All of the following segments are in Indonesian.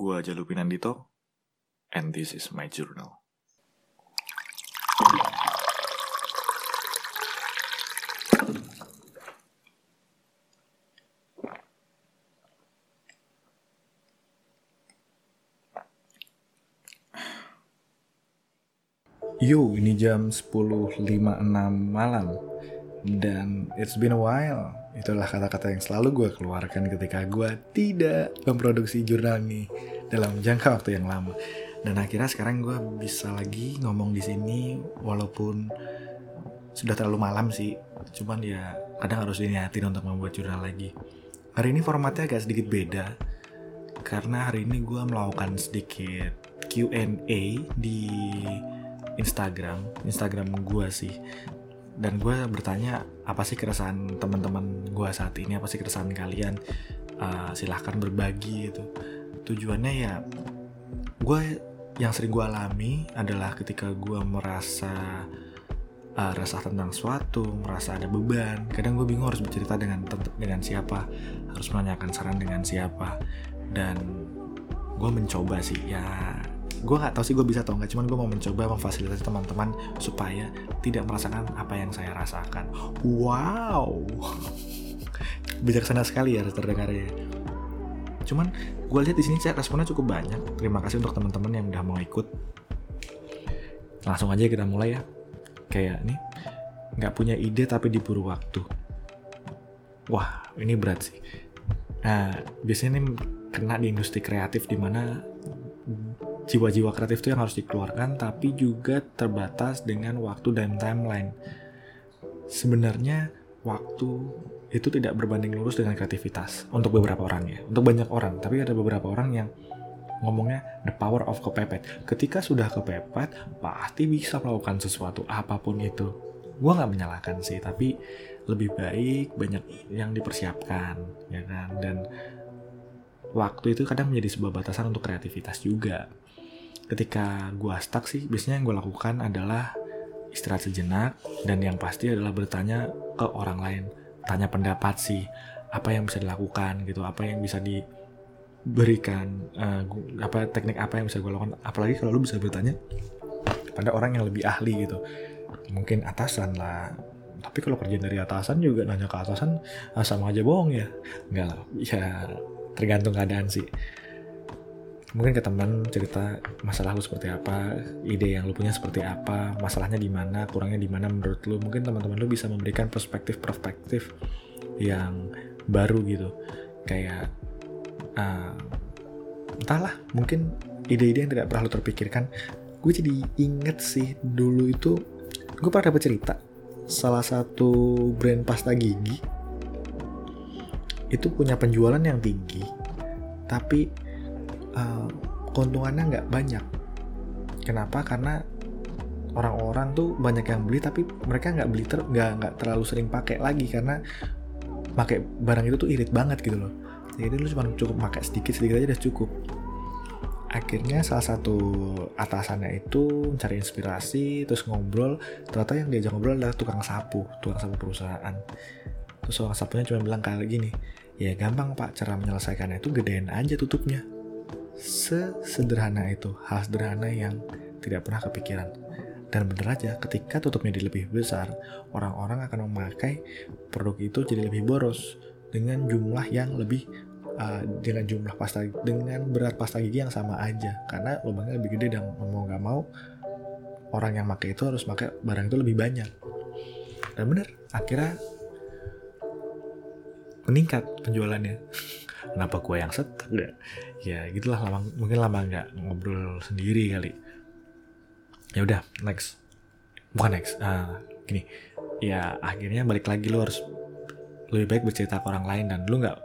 Gua Jalupi Nandito, and this is my journal. Yo, ini jam 10.56 malam Dan it's been a while Itulah kata-kata yang selalu gue keluarkan ketika gue tidak memproduksi jurnal nih Dalam jangka waktu yang lama. Dan akhirnya sekarang gue bisa lagi ngomong di sini Walaupun sudah terlalu malam sih. Cuman ya kadang harus diniatin untuk membuat jurnal lagi. Hari ini formatnya agak sedikit beda Karena hari ini gue melakukan sedikit Q&A di Instagram, Instagram gue sih. Dan gue bertanya apa sih keresahan teman-teman gue saat ini, apa sih keresahan kalian? Uh, silahkan berbagi itu. Tujuannya ya, gue yang sering gue alami adalah ketika gue merasa uh, resah tentang suatu, merasa ada beban. Kadang gue bingung harus bercerita dengan dengan siapa, harus menanyakan saran dengan siapa. Dan gue mencoba sih ya gue nggak tahu sih gue bisa atau nggak cuman gue mau mencoba memfasilitasi teman-teman supaya tidak merasakan apa yang saya rasakan. Wow. Bijaksana sekali ya terdengar ya. Cuman gue lihat di sini responnya cukup banyak. Terima kasih untuk teman-teman yang udah mau ikut. Langsung aja kita mulai ya. Kayak nih nggak punya ide tapi diburu waktu. Wah ini berat sih. Nah biasanya ini kena di industri kreatif di mana jiwa-jiwa kreatif itu yang harus dikeluarkan tapi juga terbatas dengan waktu dan timeline. Sebenarnya waktu itu tidak berbanding lurus dengan kreativitas untuk beberapa orang ya, untuk banyak orang. Tapi ada beberapa orang yang ngomongnya the power of kepepet. Ketika sudah kepepet, pasti bisa melakukan sesuatu apa pun itu. Gue nggak menyalahkan sih, tapi lebih baik banyak yang dipersiapkan, ya kan? Dan waktu itu kadang menjadi sebuah batasan untuk kreativitas juga ketika gue stuck sih biasanya yang gue lakukan adalah istirahat sejenak dan yang pasti adalah bertanya ke orang lain. Tanya pendapat sih apa yang bisa dilakukan gitu apa yang bisa diberikan uh, apa teknik apa yang bisa gue lakukan. Apalagi kalau lu bisa bertanya pada orang yang lebih ahli gitu. Mungkin atasan lah. Tapi kalau kerjaan dari atasan juga nanya ke atasan ah, sama aja bohong ya? Enggak lah. Ya tergantung keadaan sih mungkin ke teman cerita masalah lu seperti apa, ide yang lu punya seperti apa, masalahnya di mana, kurangnya di mana menurut lu. Mungkin teman-teman lu bisa memberikan perspektif-perspektif yang baru gitu. Kayak uh, entahlah, mungkin ide-ide yang tidak pernah lu terpikirkan. Gue jadi inget sih dulu itu gue pernah dapat cerita salah satu brand pasta gigi itu punya penjualan yang tinggi tapi uh, keuntungannya nggak banyak. Kenapa? Karena orang-orang tuh banyak yang beli tapi mereka nggak beli ter nggak nggak terlalu sering pakai lagi karena pakai barang itu tuh irit banget gitu loh. Jadi lu cuma cukup pakai sedikit sedikit aja udah cukup. Akhirnya salah satu atasannya itu mencari inspirasi terus ngobrol. Ternyata yang diajak ngobrol adalah tukang sapu, tukang sapu perusahaan. Terus tukang sapunya cuma bilang kayak gini, ya gampang pak cara menyelesaikannya itu gedein aja tutupnya sesederhana itu, hal sederhana yang tidak pernah kepikiran. Dan bener aja, ketika tutupnya jadi lebih besar, orang-orang akan memakai produk itu jadi lebih boros dengan jumlah yang lebih uh, dengan jumlah pasta dengan berat pasta gigi yang sama aja. Karena lubangnya lebih gede dan mau nggak mau orang yang pakai itu harus pakai barang itu lebih banyak. Dan bener akhirnya meningkat penjualannya kenapa gue yang set ya gitulah lama mungkin lama nggak ngobrol sendiri kali. Ya udah next. Bukan next uh, gini. Ya akhirnya balik lagi lu harus lebih baik bercerita ke orang lain dan lu nggak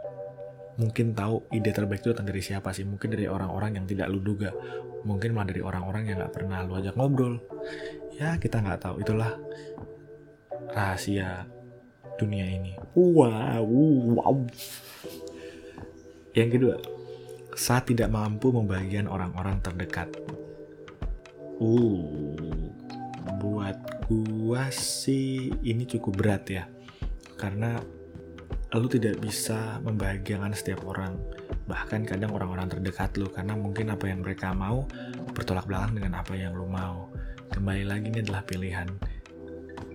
mungkin tahu ide terbaik itu datang dari siapa sih. Mungkin dari orang-orang yang tidak lu duga. Mungkin malah dari orang-orang yang nggak pernah lu ajak ngobrol. Ya kita nggak tahu. Itulah rahasia dunia ini. Wow wow yang kedua saat tidak mampu membagikan orang-orang terdekat. Uh, buat gua sih ini cukup berat ya. Karena lu tidak bisa membahagiakan setiap orang bahkan kadang orang-orang terdekat lu karena mungkin apa yang mereka mau bertolak belakang dengan apa yang lu mau kembali lagi ini adalah pilihan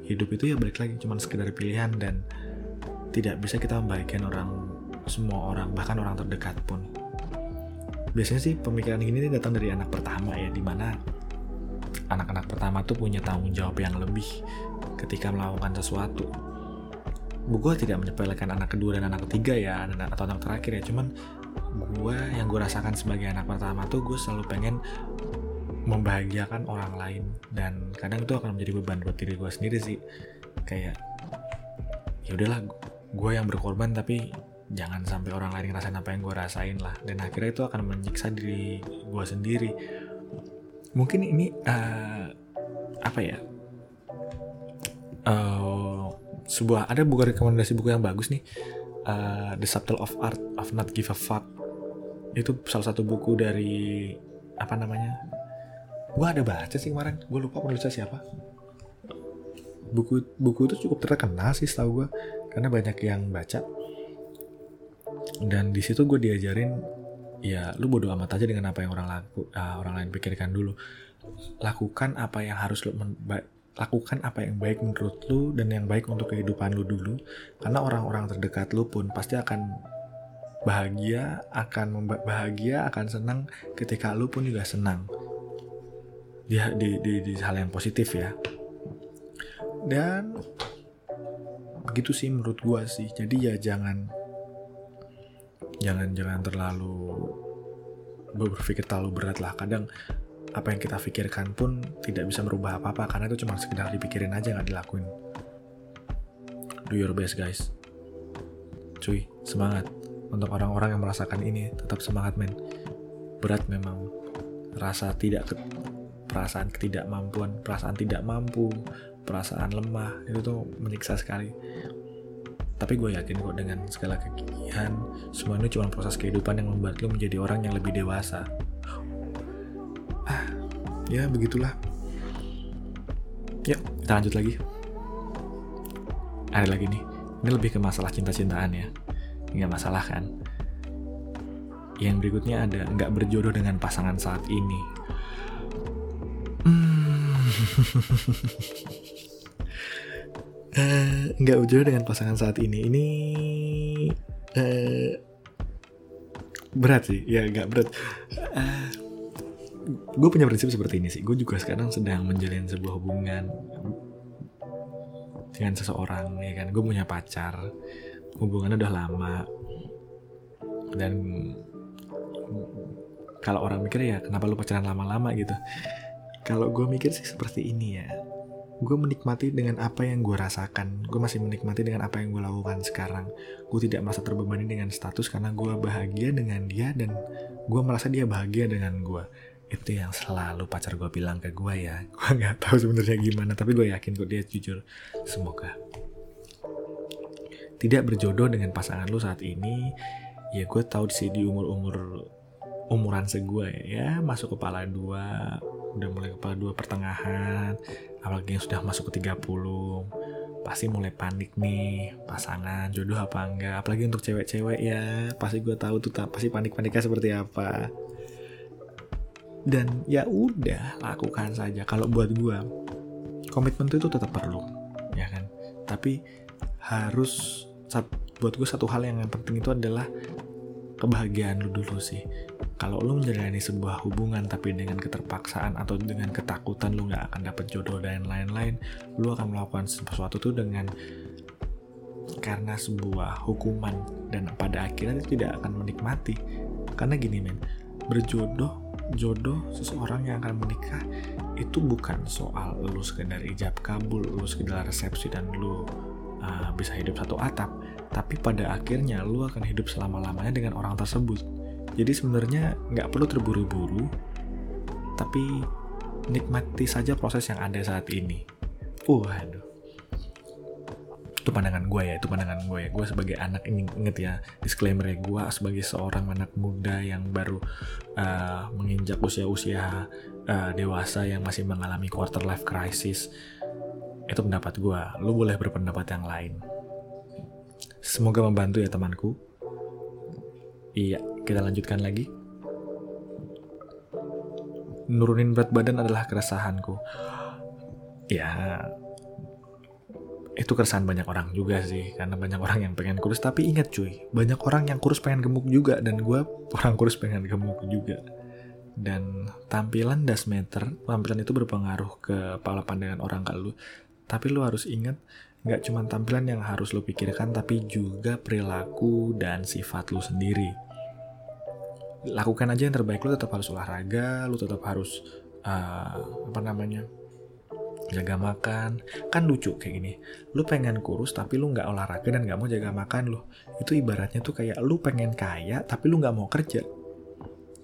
hidup itu ya balik lagi cuma sekedar pilihan dan tidak bisa kita membaikkan orang semua orang bahkan orang terdekat pun. Biasanya sih pemikiran ini datang dari anak pertama ya di mana anak-anak pertama tuh punya tanggung jawab yang lebih ketika melakukan sesuatu. Gue tidak menyepelekan anak kedua dan anak ketiga ya atau anak terakhir ya. Cuman gue yang gue rasakan sebagai anak pertama tuh gue selalu pengen membahagiakan orang lain. Dan kadang itu akan menjadi beban buat diri gue sendiri sih. Kayak ya udahlah gue yang berkorban tapi jangan sampai orang lain ngerasain apa yang gue rasain lah. Dan akhirnya itu akan menyiksa diri gue sendiri. Mungkin ini uh, apa ya? Uh, sebuah ada buku rekomendasi buku yang bagus nih. Uh, The Subtle of Art of Not Give a Fuck. Itu salah satu buku dari apa namanya? Gue ada baca sih kemarin. Gue lupa penulisnya siapa. Buku buku itu cukup terkenal sih setahu gue karena banyak yang baca dan di situ gue diajarin ya lu bodo amat aja dengan apa yang orang laku uh, orang lain pikirkan dulu. Lakukan apa yang harus lu lakukan apa yang baik menurut lu dan yang baik untuk kehidupan lu dulu. Karena orang-orang terdekat lu pun pasti akan bahagia akan bahagia akan senang ketika lu pun juga senang. Di, di, di, di hal yang positif ya. Dan begitu sih menurut gua sih. Jadi ya jangan jangan jangan terlalu berpikir terlalu berat lah. Kadang apa yang kita pikirkan pun tidak bisa merubah apa-apa karena itu cuma sekedar dipikirin aja nggak dilakuin. Do your best guys. Cuy semangat. Untuk orang-orang yang merasakan ini tetap semangat men. Berat memang. Rasa tidak ke, perasaan ketidakmampuan perasaan tidak mampu perasaan lemah itu tuh menyiksa sekali tapi gue yakin kok dengan segala kegigihan semua ini cuma proses kehidupan yang membuat lo menjadi orang yang lebih dewasa. Ya begitulah. Yuk kita lanjut lagi. Ada lagi nih. Ini lebih ke masalah cinta-cintaan ya. Nggak masalah kan? Yang berikutnya ada nggak berjodoh dengan pasangan saat ini. Hmm. uh, nggak berjodoh dengan pasangan saat ini. Ini uh, berat sih. Ya nggak berat. Uh, gue punya prinsip seperti ini sih. Gue juga sekarang sedang menjalin sebuah hubungan dengan seseorang ya kan. Gue punya pacar. Hubungannya udah lama. Dan kalau orang mikir ya kenapa lu pacaran lama-lama gitu? Kalau gue mikir sih seperti ini ya gue menikmati dengan apa yang gue rasakan. Gue masih menikmati dengan apa yang gue lakukan sekarang. Gue tidak merasa terbebani dengan status karena gue bahagia dengan dia dan gue merasa dia bahagia dengan gue itu yang selalu pacar gue bilang ke gue ya. Gue nggak tahu sebenarnya gimana tapi gue yakin kok dia jujur. Semoga. Tidak berjodoh dengan pasangan lu saat ini ya gue tahu sih di umur umur umuran segua ya, ya masuk kepala dua udah mulai kepala dua pertengahan apalagi yang sudah masuk ke 30 pasti mulai panik nih pasangan jodoh apa enggak apalagi untuk cewek-cewek ya pasti gue tahu tuh pasti panik-paniknya seperti apa. Dan ya udah lakukan saja. Kalau buat gue komitmen itu tetap perlu ya kan? Tapi harus buat gue satu hal yang penting itu adalah kebahagiaan lu dulu sih kalau lu menjalani sebuah hubungan tapi dengan keterpaksaan atau dengan ketakutan lu nggak akan dapet jodoh dan lain-lain lu akan melakukan sesuatu tuh dengan karena sebuah hukuman dan pada akhirnya itu tidak akan menikmati karena gini men berjodoh jodoh seseorang yang akan menikah itu bukan soal lu sekedar ijab kabul, lu sekedar resepsi dan lu uh, bisa hidup satu atap, tapi pada akhirnya lu akan hidup selama-lamanya dengan orang tersebut. Jadi sebenarnya nggak perlu terburu-buru, tapi nikmati saja proses yang ada saat ini. Waduh. Itu pandangan gue ya itu pandangan gue ya. Gue sebagai anak ini inget ya disclaimer ya gue sebagai seorang anak muda yang baru uh, menginjak usia-usia uh, dewasa yang masih mengalami quarter life crisis itu pendapat gue lu boleh berpendapat yang lain. Semoga membantu ya temanku. Iya kita lanjutkan lagi. Nurunin berat badan adalah keresahanku. Ya, itu keresahan banyak orang juga sih karena banyak orang yang pengen kurus tapi ingat cuy banyak orang yang kurus pengen gemuk juga dan gue orang kurus pengen gemuk juga dan tampilan das meter tampilan itu berpengaruh ke pola pandangan orang ke lu tapi lu harus ingat nggak cuma tampilan yang harus lu pikirkan tapi juga perilaku dan sifat lu sendiri lakukan aja yang terbaik. Lu tetap harus olahraga lu tetap harus uh, apa namanya jaga makan. Kan lucu kayak gini lu pengen kurus tapi lu nggak olahraga dan nggak mau jaga makan lu. Itu ibaratnya tuh kayak lu pengen kaya tapi lu nggak mau kerja.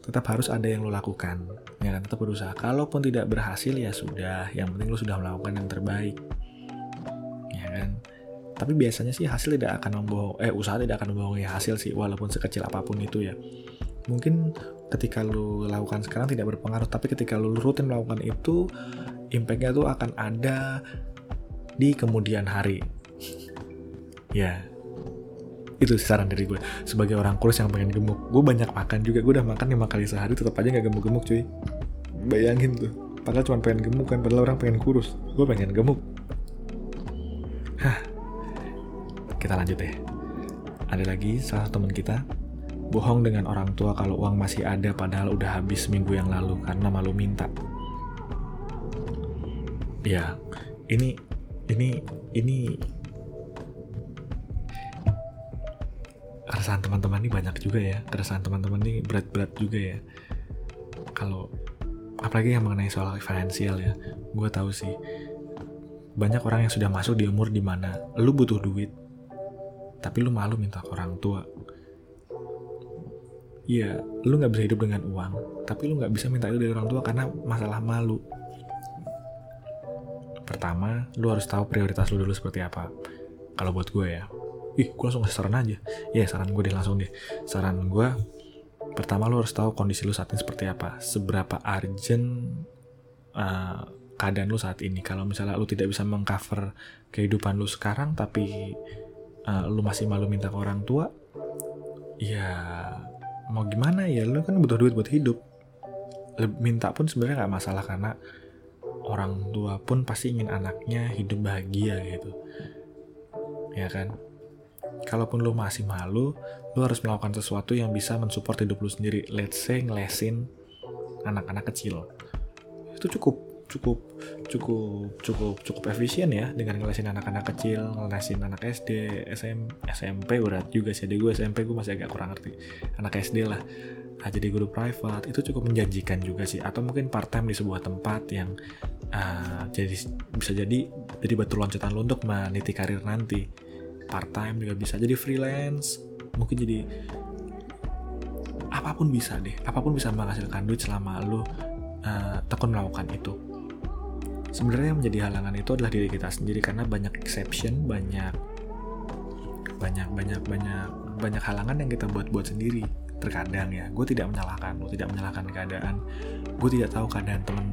Tetap harus ada yang lo lakukan ya kan? Tetap berusaha. Kalaupun tidak berhasil ya sudah. Yang penting lo sudah melakukan yang terbaik. Ya kan? Tapi biasanya sih hasil tidak akan membohong eh usaha tidak akan membohongi hasil sih walaupun sekecil apa pun itu ya mungkin ketika lo lakukan sekarang tidak berpengaruh tapi ketika lo rutin melakukan itu impactnya tuh akan ada di kemudian hari. Ya. Itu saran dari gue. Sebagai orang kurus yang pengen gemuk gue banyak makan juga. Gue udah makan lima kali sehari tetap aja nggak gemuk-gemuk cuy. Bayangin tuh. Padahal cuma pengen gemuk kan padahal orang pengen kurus. Gue pengen gemuk. Hah. Kita lanjut deh. Ada lagi salah teman kita bohong dengan orang tua kalau uang masih ada padahal udah habis minggu yang lalu karena malu minta. Ya ini ini ini. Keresahan teman-teman ini banyak juga ya. Keresahan teman-teman ini berat-berat juga ya. Kalau apalagi yang mengenai soal finansial ya. Gue tahu sih banyak orang yang sudah masuk di umur di mana lu butuh duit tapi lu malu minta ke orang tua Iya, lu nggak bisa hidup dengan uang, tapi lu nggak bisa minta itu dari orang tua karena masalah malu. Pertama, lu harus tahu prioritas lu dulu seperti apa. Kalau buat gue ya, ih gue langsung ngasih saran aja. Ya saran gue deh langsung deh. Saran gue pertama lu harus tahu kondisi lu saat ini seperti apa. Seberapa urgent uh, keadaan lu saat ini. Kalau misalnya lu tidak bisa mengcover kehidupan lu sekarang tapi uh, lu masih malu minta ke orang tua ya mau gimana ya lu kan butuh duit buat hidup minta pun sebenarnya nggak masalah karena orang tua pun pasti ingin anaknya hidup bahagia gitu ya kan kalaupun lu masih malu, lu harus melakukan sesuatu yang bisa mensupport hidup lu sendiri. Let's say ngelesin anak-anak kecil. Itu cukup cukup cukup cukup cukup efisien ya dengan ngelesin anak-anak kecil, ngelesin anak SD, SM, SMP berat juga sih. Gue SMP gue masih agak kurang ngerti. Anak SD lah. Nah, jadi guru private itu cukup menjanjikan juga sih atau mungkin part time di sebuah tempat yang uh, jadi bisa jadi jadi batu loncatan lu untuk meniti karir nanti part time juga bisa jadi freelance mungkin jadi apa pun bisa deh apa pun bisa menghasilkan duit selama lu uh, tekun melakukan itu sebenarnya yang menjadi halangan itu adalah diri kita sendiri karena banyak exception banyak banyak banyak banyak banyak halangan yang kita buat-buat sendiri. Terkadang ya gue tidak menyalahkan lo tidak menyalahkan keadaan. Gue tidak tahu keadaan temen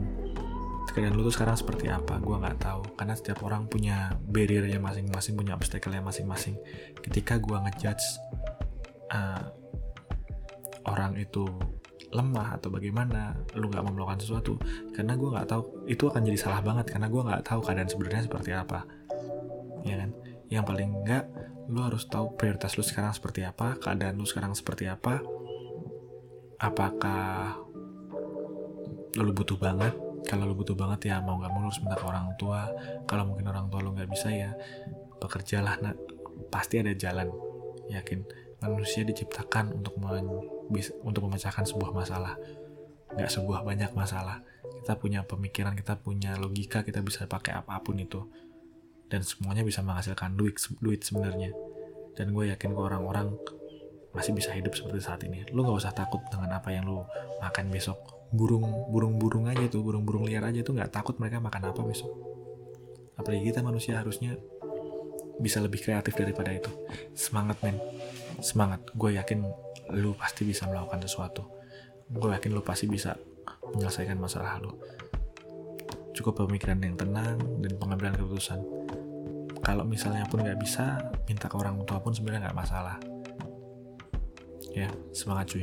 keadaan lu tuh sekarang seperti apa gue nggak tahu. Karena setiap orang punya barriernya masing-masing punya obstacle-nya masing-masing. Ketika gue ngejudge uh, orang itu lemah atau bagaimana lu nggak mau melakukan sesuatu karena gue nggak tahu itu akan jadi salah banget karena gue nggak tahu keadaan sebenarnya seperti apa. Ya kan? Yang paling enggak lu harus tahu prioritas lu sekarang seperti apa keadaan lu sekarang seperti apa apakah lu butuh banget kalau lu butuh banget ya mau nggak mau lu harus minta ke orang tua kalau mungkin orang tua lu nggak bisa ya bekerjalah nah, pasti ada jalan yakin manusia diciptakan untuk bisa untuk memecahkan sebuah masalah. Nggak sebuah banyak masalah. Kita punya pemikiran kita punya logika kita bisa pakai apa pun itu. Dan semuanya bisa menghasilkan duit duit sebenarnya. Dan gue yakin ke orang-orang masih bisa hidup seperti saat ini. Lu nggak usah takut dengan apa yang lu makan besok. Burung burung burung aja tuh burung burung liar aja tuh nggak takut mereka makan apa besok. Apalagi kita manusia harusnya bisa lebih kreatif daripada itu. Semangat men semangat gue yakin lu pasti bisa melakukan sesuatu gue yakin lu pasti bisa menyelesaikan masalah lu cukup pemikiran yang tenang dan pengambilan keputusan kalau misalnya pun nggak bisa minta ke orang tua pun sebenarnya nggak masalah Ya, semangat cuy.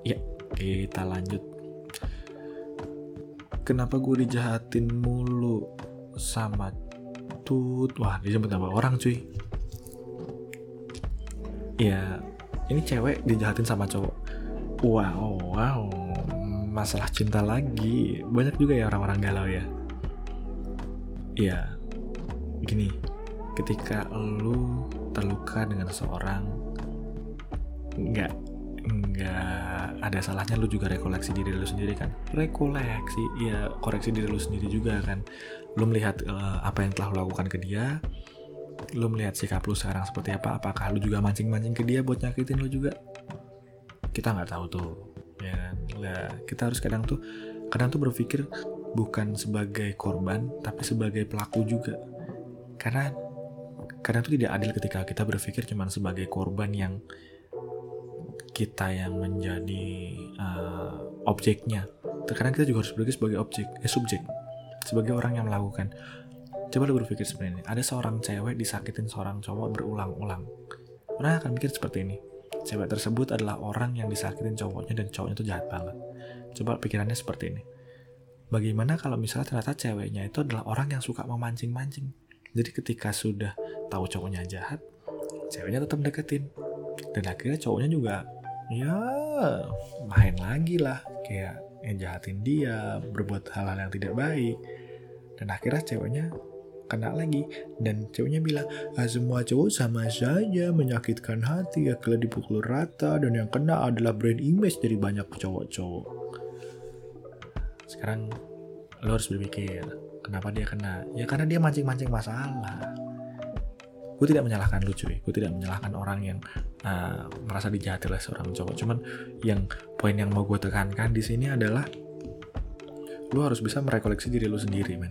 Ya, kita lanjut. Kenapa gue dijahatin mulu sama Tut? Wah, dijemput nama orang cuy. Ya, ini cewek dijahatin sama cowok. Wow, wow, masalah cinta lagi. Banyak juga ya orang-orang galau ya. Ya, gini, ketika lu terluka dengan seseorang, nggak nggak ada salahnya lu juga rekoleksi diri lu sendiri kan rekoleksi ya koreksi diri lu sendiri juga kan lu melihat uh, apa yang telah lu lakukan ke dia lu melihat sikap lu sekarang seperti apa? Apakah lu juga mancing-mancing ke dia buat nyakitin lu juga? Kita nggak tahu tuh ya kan? Kita harus kadang tuh kadang tuh berpikir bukan sebagai korban tapi sebagai pelaku juga. Karena kadang tuh tidak adil ketika kita berpikir cuma sebagai korban yang kita yang menjadi uh, objeknya. Terkadang kita juga harus berpikir sebagai objek, eh subjek, sebagai orang yang melakukan. Coba lu berpikir seperti ini, ada seorang cewek disakitin seorang cowok berulang-ulang. Orang akan mikir seperti ini, cewek tersebut adalah orang yang disakitin cowoknya dan cowoknya itu jahat banget. Coba pikirannya seperti ini. Bagaimana kalau misalnya ternyata ceweknya itu adalah orang yang suka memancing-mancing. Jadi ketika sudah tahu cowoknya jahat, ceweknya tetap deketin. Dan akhirnya cowoknya juga ya main lagi lah kayak ngejahatin dia berbuat hal-hal yang tidak baik dan akhirnya ceweknya kena lagi. Dan ceweknya bilang ah, semua cowok sama saja menyakitkan hati ya kalau dipukul rata dan yang kena adalah brand image dari banyak cowok-cowok. Sekarang lo harus berpikir kenapa dia kena? Ya karena dia mancing-mancing masalah. Gue tidak menyalahkan lu cuy. Gue tidak menyalahkan orang yang uh, merasa dijahati oleh seorang cowok. Cuman yang poin yang mau gue tekankan di sini adalah lu harus bisa merekoleksi diri lu sendiri men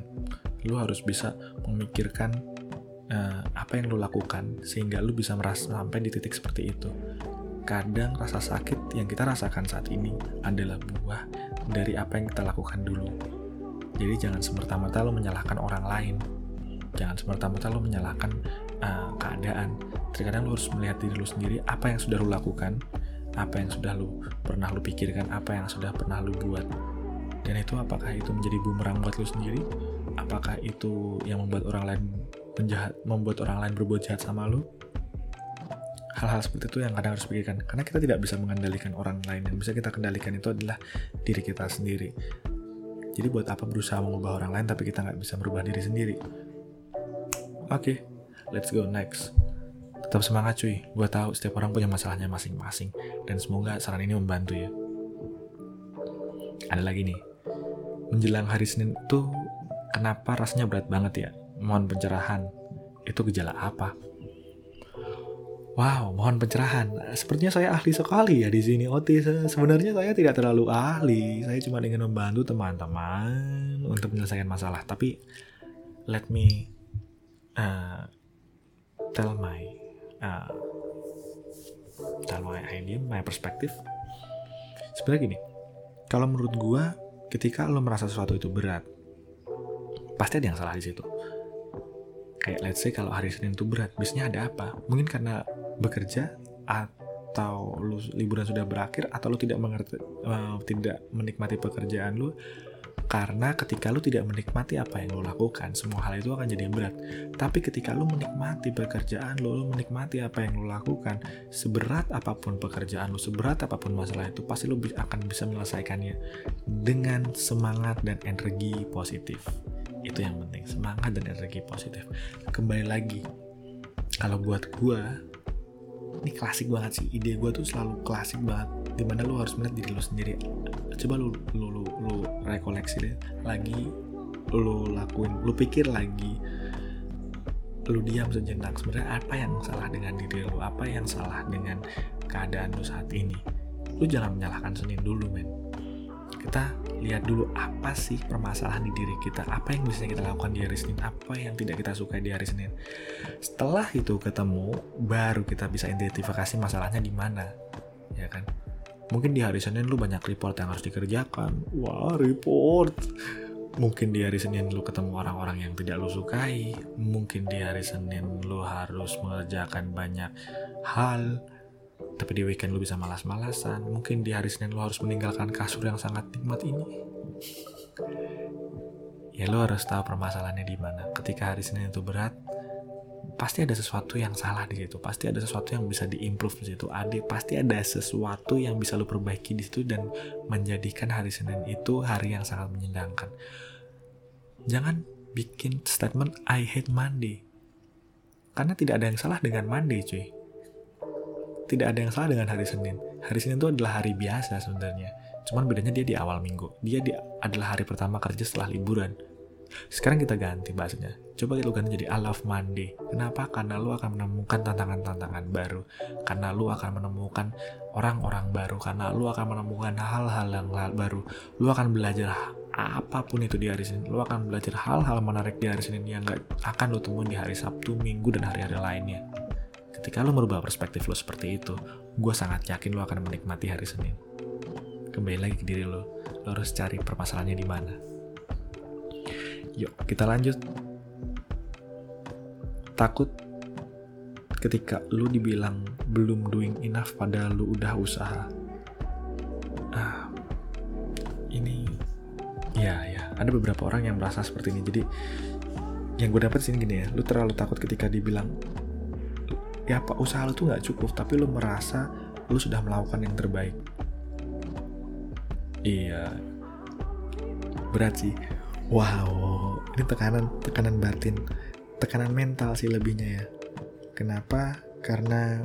lu harus bisa memikirkan uh, apa yang lu lakukan sehingga lu bisa merasa sampai di titik seperti itu. Kadang rasa sakit yang kita rasakan saat ini adalah buah dari apa yang kita lakukan dulu. Jadi jangan semerta-merta lo menyalahkan orang lain. Jangan semerta-merta lo menyalahkan uh, keadaan. Terkadang lo harus melihat diri lo sendiri apa yang sudah lo lakukan apa yang sudah lo pernah lo pikirkan apa yang sudah pernah lo buat. Dan itu apakah itu menjadi bumerang buat lo sendiri apakah itu yang membuat orang lain penjahat membuat orang lain berbuat jahat sama lo hal-hal seperti itu yang kadang harus pikirkan karena kita tidak bisa mengendalikan orang lain. Yang bisa kita kendalikan itu adalah diri kita sendiri. Jadi buat apa berusaha mengubah orang lain tapi kita nggak bisa merubah diri sendiri? Oke okay, let's go next. Tetap semangat cuy. Gue tahu setiap orang punya masalahnya masing-masing dan semoga saran ini membantu ya. Ada lagi nih. Menjelang hari Senin itu kenapa rasanya berat banget ya mohon pencerahan itu gejala apa Wow, mohon pencerahan. Sepertinya saya ahli sekali ya di sini. Oti, sebenarnya saya tidak terlalu ahli. Saya cuma ingin membantu teman-teman untuk menyelesaikan masalah. Tapi let me uh, tell my uh, tell my idea, my perspective. Sebenarnya gini, kalau menurut gua, ketika lo merasa sesuatu itu berat, pasti ada yang salah di situ. Kayak let's say kalau hari Senin itu berat, biasanya ada apa? Mungkin karena bekerja atau lu liburan sudah berakhir atau lu tidak mengerti uh, tidak menikmati pekerjaan lu karena ketika lu tidak menikmati apa yang lu lakukan, semua hal itu akan jadi berat. Tapi ketika lu menikmati pekerjaan lu, lu menikmati apa yang lu lakukan, seberat apa pun pekerjaan lu, seberat apa pun masalah itu, pasti lu akan bisa menyelesaikannya dengan semangat dan energi positif. Itu yang penting, semangat dan energi positif. Kembali lagi, kalau buat gua, ini klasik banget sih. Ide gue tuh selalu klasik banget. Di mana lu harus melihat diri lu sendiri. Coba lu lu lu, lu rekoleksi deh. Lagi lu lakuin lu pikir lagi lu diam sejenak. Sebenarnya apa yang salah dengan diri lu? Apa yang salah dengan keadaan lu saat ini? Lu jangan menyalahkan Senin dulu men kita lihat dulu apa sih permasalahan di diri kita. Apa yang bisa kita lakukan di hari Senin? Apa yang tidak kita sukai di hari Senin? Setelah itu ketemu baru kita bisa identifikasi masalahnya di mana ya kan? Mungkin di hari Senin lu banyak report yang harus dikerjakan. Wah report. Mungkin di hari Senin lu ketemu orang-orang yang tidak lu sukai. Mungkin di hari Senin lu harus mengerjakan banyak hal tapi di weekend lu bisa malas-malasan. Mungkin di hari Senin lu harus meninggalkan kasur yang sangat nikmat ini. Ya lu harus tahu permasalahannya di mana. Ketika hari Senin itu berat pasti ada sesuatu yang salah di situ. Pasti ada sesuatu yang bisa diimprove di situ. Ada pasti ada sesuatu yang bisa lu perbaiki di situ dan menjadikan hari Senin itu hari yang sangat menyenangkan. Jangan bikin statement I hate Monday. Karena tidak ada yang salah dengan Monday cuy tidak ada yang salah dengan hari Senin. Hari Senin itu adalah hari biasa sebenarnya. Cuman bedanya dia di awal minggu. Dia di, adalah hari pertama kerja setelah liburan. Sekarang kita ganti bahasanya. Coba kita ganti jadi I love Monday. Kenapa? Karena lu akan menemukan tantangan-tantangan baru. Karena lu akan menemukan orang-orang baru. Karena lu akan menemukan hal-hal yang baru. Lu akan belajar apa pun itu di hari Senin. Lu akan belajar hal-hal menarik di hari Senin yang gak akan lu temuin di hari Sabtu, Minggu, dan hari-hari lainnya. Ketika lo merubah perspektif lo seperti itu, gue sangat yakin lo akan menikmati hari Senin. Kembali lagi ke diri lo, lo harus cari permasalahannya di mana. Yuk, kita lanjut. Takut ketika lu dibilang belum doing enough padahal lu udah usaha. Ah, ini ya ya ada beberapa orang yang merasa seperti ini. Jadi yang gue dapat sih gini ya, lu terlalu takut ketika dibilang ya apa usaha lu tuh nggak cukup tapi lu merasa lu sudah melakukan yang terbaik. Iya. Berat sih. Wow ini tekanan tekanan batin. Tekanan mental sih lebihnya ya. Kenapa? Karena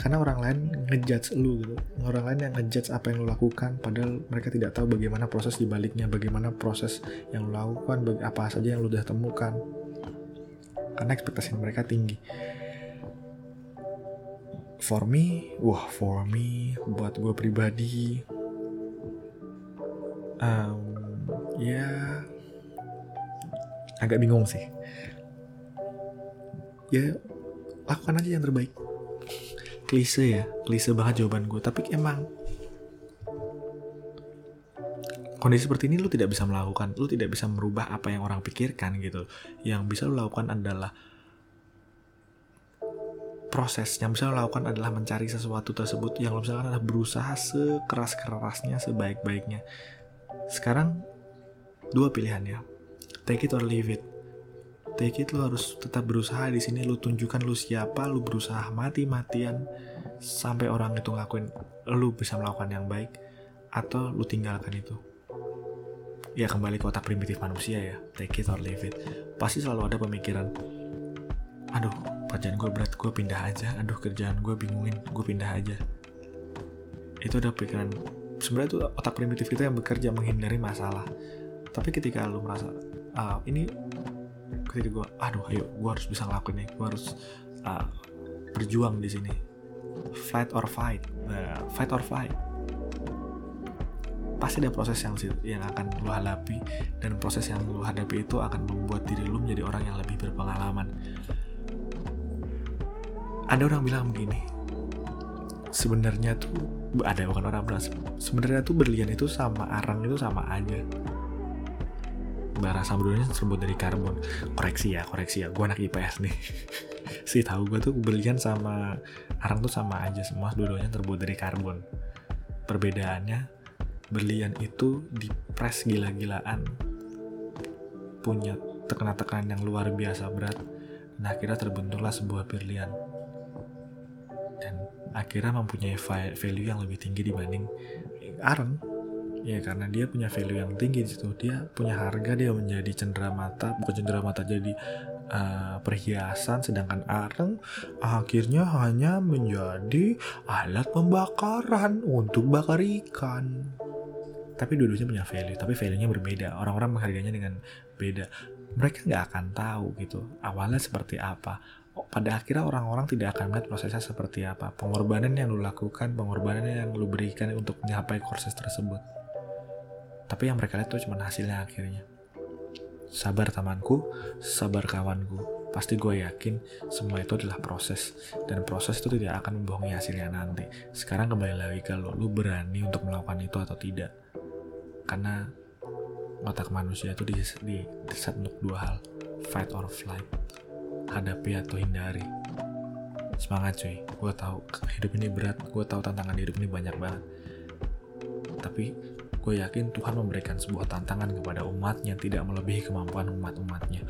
karena orang lain ngejudge lu gitu. Orang lain yang ngejudge apa yang lu lakukan padahal mereka tidak tahu bagaimana proses dibaliknya bagaimana proses yang lu lakukan apa saja yang lu udah temukan karena ekspektasi mereka tinggi. For me wah for me buat gue pribadi um, ya agak bingung sih. Ya lakukan aja yang terbaik. Klise ya klise banget jawaban gue tapi emang kondisi seperti ini lu tidak bisa melakukan lu tidak bisa merubah apa yang orang pikirkan gitu. Yang bisa lu lakukan adalah proses yang bisa lo lakukan adalah mencari sesuatu tersebut yang lo bisa lakukan adalah berusaha sekeras-kerasnya sebaik-baiknya. Sekarang dua pilihan ya. Take it or leave it. Take it lo harus tetap berusaha di sini lo tunjukkan lo siapa lo berusaha mati-matian sampai orang itu ngakuin lo bisa melakukan yang baik atau lo tinggalkan itu ya kembali ke otak primitif manusia ya. Take it or leave it. Pasti selalu ada pemikiran aduh kerjaan gue berat gue pindah aja. Aduh kerjaan gue bingungin gue pindah aja. Itu ada pikiran. Sebenarnya itu otak primitif kita yang bekerja menghindari masalah. Tapi ketika lu merasa ah, ini ketika gue aduh ayo gue harus bisa ngelakuin nih gue harus uh, berjuang di sini. Fight or fight. Uh, fight or fight pasti ada proses yang yang akan lu hadapi dan proses yang lu hadapi itu akan membuat diri lu menjadi orang yang lebih berpengalaman. Ada orang bilang begini sebenarnya tuh ada bukan orang bilang sebenarnya tuh berlian itu sama arang itu sama aja. Bara dulunya terbuat dari karbon. Koreksi ya koreksi ya. Gue anak IPS nih. Sih tahu gue tuh berlian sama arang tuh sama aja. Semua dua-duanya terbuat dari karbon. Perbedaannya berlian itu dipres gila-gilaan. Punya tekanan-tekanan yang luar biasa berat. Dan akhirnya terbentuklah sebuah berlian. Dan akhirnya mempunyai value yang lebih tinggi dibanding arang ya karena dia punya value yang tinggi di situ. Dia punya harga dia menjadi cendera mata bukan cendera mata jadi uh, perhiasan. Sedangkan arang akhirnya hanya menjadi alat pembakaran untuk bakar ikan tapi dua-duanya punya value tapi value-nya berbeda orang-orang menghargainya dengan beda mereka nggak akan tahu gitu awalnya seperti apa pada akhirnya orang-orang tidak akan melihat prosesnya seperti apa. Pengorbanan yang lu lakukan, pengorbanan yang lu berikan untuk mencapai proses tersebut. Tapi yang mereka lihat itu cuma hasilnya akhirnya. Sabar temanku, sabar kawanku. Pasti gue yakin semua itu adalah proses. Dan proses itu tidak akan membohongi hasilnya nanti. Sekarang kembali lagi ke lo, lu berani untuk melakukan itu atau tidak. Karena otak manusia itu diset untuk dua hal. Fight or flight hadapi atau hindari. semangat cuy. Gue tahu hidup ini berat gue tahu tantangan hidup ini banyak banget. Tapi gue yakin Tuhan memberikan sebuah tantangan kepada umatnya tidak melebihi kemampuan umat-umatnya.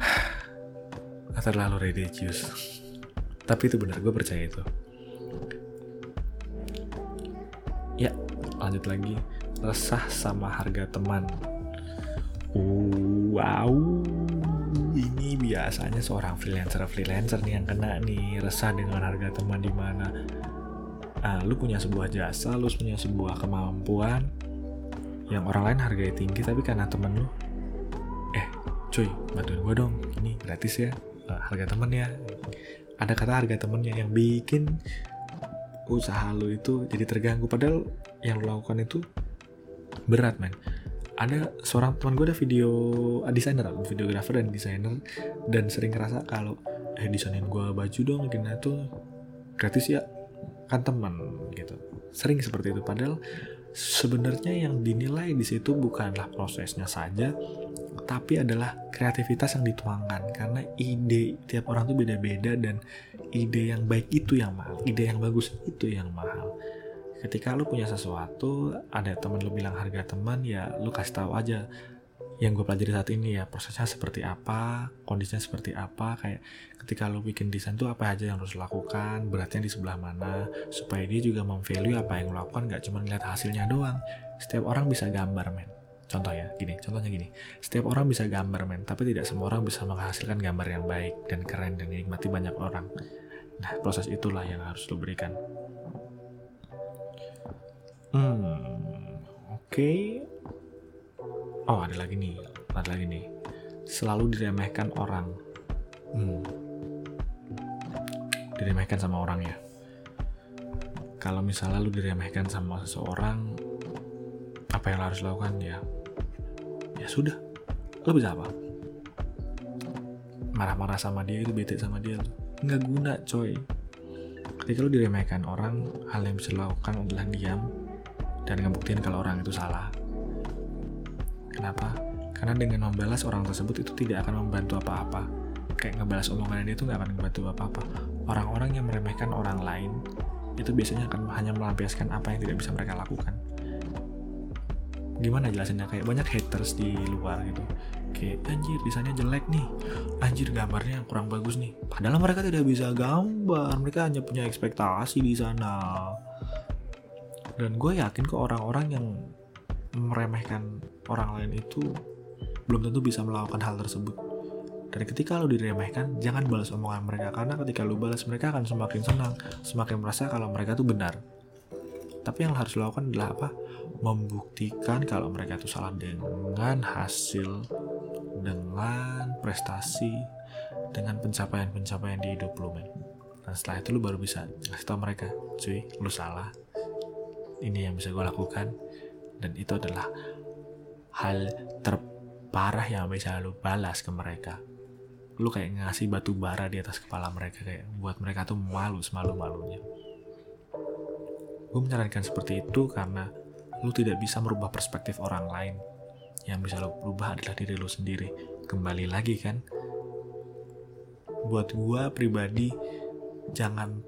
Terlalu religius. Tapi itu benar gue percaya itu. Ya lanjut lagi resah sama harga teman. Wow ini biasanya seorang freelancer freelancer nih yang kena nih resah dengan harga teman di mana? Ah, lu punya sebuah jasa lu punya sebuah kemampuan yang orang lain harganya tinggi tapi karena temen lu eh cuy bantuin gue dong ini gratis ya uh, harga temen ya. Ada kata harga temennya yang bikin usaha lu itu jadi terganggu padahal yang lu lakukan itu berat men. Ada seorang teman gue ada video uh, desainer videografer dan desainer dan sering ngerasa kalau eh desainin gue baju dong gini tuh? Gratis ya kan teman gitu. Sering seperti itu padahal sebenarnya yang dinilai di situ bukanlah prosesnya saja tapi adalah kreativitas yang dituangkan. Karena ide tiap orang tuh beda-beda dan ide yang baik itu yang mahal ide yang bagus itu yang mahal ketika lu punya sesuatu ada temen lu bilang harga teman ya lu kasih tahu aja yang gue pelajari saat ini ya prosesnya seperti apa kondisinya seperti apa. Kayak ketika lo bikin desain tuh apa aja yang harus lakukan beratnya di sebelah mana supaya dia juga memvalue apa yang lo lakukan gak cuma ngeliat hasilnya doang. Setiap orang bisa gambar men. Contoh ya gini contohnya gini. Setiap orang bisa gambar men tapi tidak semua orang bisa menghasilkan gambar yang baik dan keren dan dinikmati banyak orang. Nah proses itulah yang harus lo berikan hmm oke. Okay oh ada lagi nih ada lagi nih. Selalu diremehkan orang. Hmm. diremehkan sama orang ya. Kalau misalnya lu diremehkan sama seseorang apa yang harus lakukan? Ya ya sudah. Lu bisa apa? Marah-marah sama dia itu bete sama dia nggak guna coy. Ketika lu diremehkan orang hal yang bisa dilakukan adalah diam dan ngebuktiin kalau orang itu salah Kenapa? Karena dengan membalas orang tersebut itu tidak akan membantu apa-apa. Kayak ngebalas omongan dia itu nggak akan membantu apa-apa. Orang-orang yang meremehkan orang lain itu biasanya akan hanya melampiaskan apa yang tidak bisa mereka lakukan. Gimana jelasinnya? Kayak banyak haters di luar gitu. Kayak anjir desainnya jelek nih. Anjir gambarnya kurang bagus nih. Padahal mereka tidak bisa gambar. Mereka hanya punya ekspektasi di sana. Dan gue yakin ke orang-orang yang meremehkan orang lain itu belum tentu bisa melakukan hal tersebut. Dan ketika lo diremehkan, jangan balas omongan mereka karena ketika lo balas mereka akan semakin senang, semakin merasa kalau mereka tuh benar. Tapi yang harus lo lakukan adalah apa? Membuktikan kalau mereka itu salah dengan hasil, dengan prestasi, dengan pencapaian-pencapaian di hidup lo, men. Dan setelah itu lo baru bisa ngasih tau mereka, cuy, lo salah. Ini yang bisa gue lakukan, dan itu adalah hal terparah yang bisa lu balas ke mereka. Lu kayak ngasih batu bara di atas kepala mereka kayak buat mereka tuh malu semalu malunya gue menyarankan seperti itu karena lu tidak bisa merubah perspektif orang lain. Yang bisa lo berubah adalah diri lu sendiri. Kembali lagi kan buat gue pribadi jangan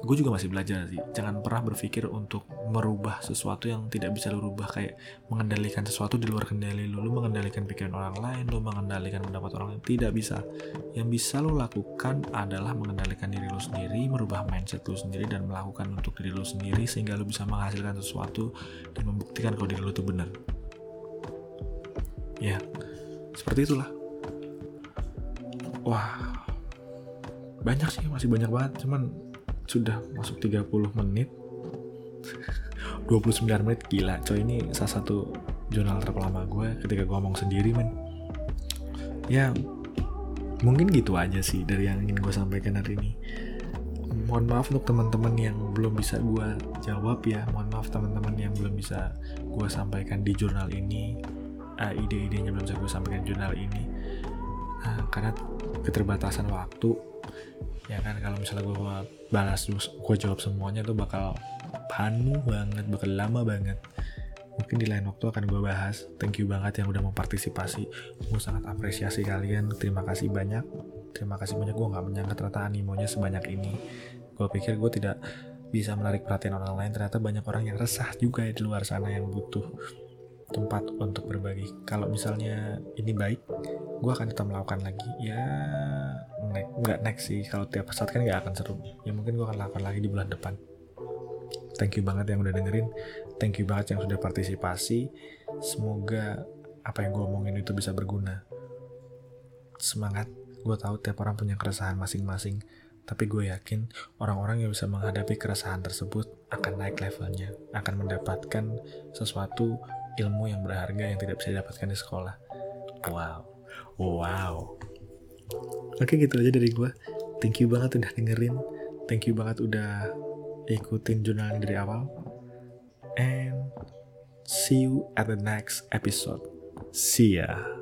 gue juga masih belajar sih. Jangan pernah berpikir untuk merubah sesuatu yang tidak bisa lo rubah. Kayak mengendalikan sesuatu di luar kendali lo lo mengendalikan pikiran orang lain lo mengendalikan pendapat orang lain. Tidak bisa. Yang bisa lo lakukan adalah mengendalikan diri lo sendiri merubah mindset lo sendiri dan melakukan untuk diri lo sendiri sehingga lo bisa menghasilkan sesuatu dan membuktikan kalau diri lo itu benar. Ya seperti itulah. Wah banyak sih. Masih banyak banget. Cuman sudah masuk 30 menit. 29 menit gila coy. Ini salah satu jurnal terlama gue ketika gue ngomong sendiri men. Ya mungkin gitu aja sih dari yang ingin gue sampaikan hari ini. Mohon maaf untuk teman-teman yang belum bisa gue jawab ya. Mohon maaf teman-teman yang belum bisa gue sampaikan di jurnal ini. Uh, ide-idenya belum bisa gue sampaikan di jurnal ini. Uh, karena keterbatasan waktu ya kan kalau misalnya gue balas gue jawab semuanya tuh bakal panuh banget bakal lama banget. Mungkin di lain waktu akan gue bahas. Thank you banget yang udah mau partisipasi gue sangat apresiasi kalian. Terima kasih banyak. Terima kasih banyak gue nggak menyangka ternyata animonya sebanyak ini. Gue pikir gue tidak bisa menarik perhatian orang lain. Ternyata banyak orang yang resah juga di luar sana yang butuh tempat untuk berbagi. Kalau misalnya ini baik gue akan tetap melakukan lagi. Ya next, nggak next sih. Kalau tiap saat kan nggak akan seru. Ya mungkin gue akan lakukan lagi di bulan depan. Thank you banget yang udah dengerin. Thank you banget yang sudah partisipasi. Semoga apa yang gue omongin itu bisa berguna. Semangat. Gue tahu tiap orang punya keresahan masing-masing. Tapi gue yakin orang-orang yang bisa menghadapi keresahan tersebut akan naik levelnya, akan mendapatkan sesuatu ilmu yang berharga yang tidak bisa didapatkan di sekolah. Wow, wow. Oke gitu aja dari gue. Thank you banget udah dengerin. Thank you banget udah ikutin jurnal dari awal. And see you at the next episode. See ya.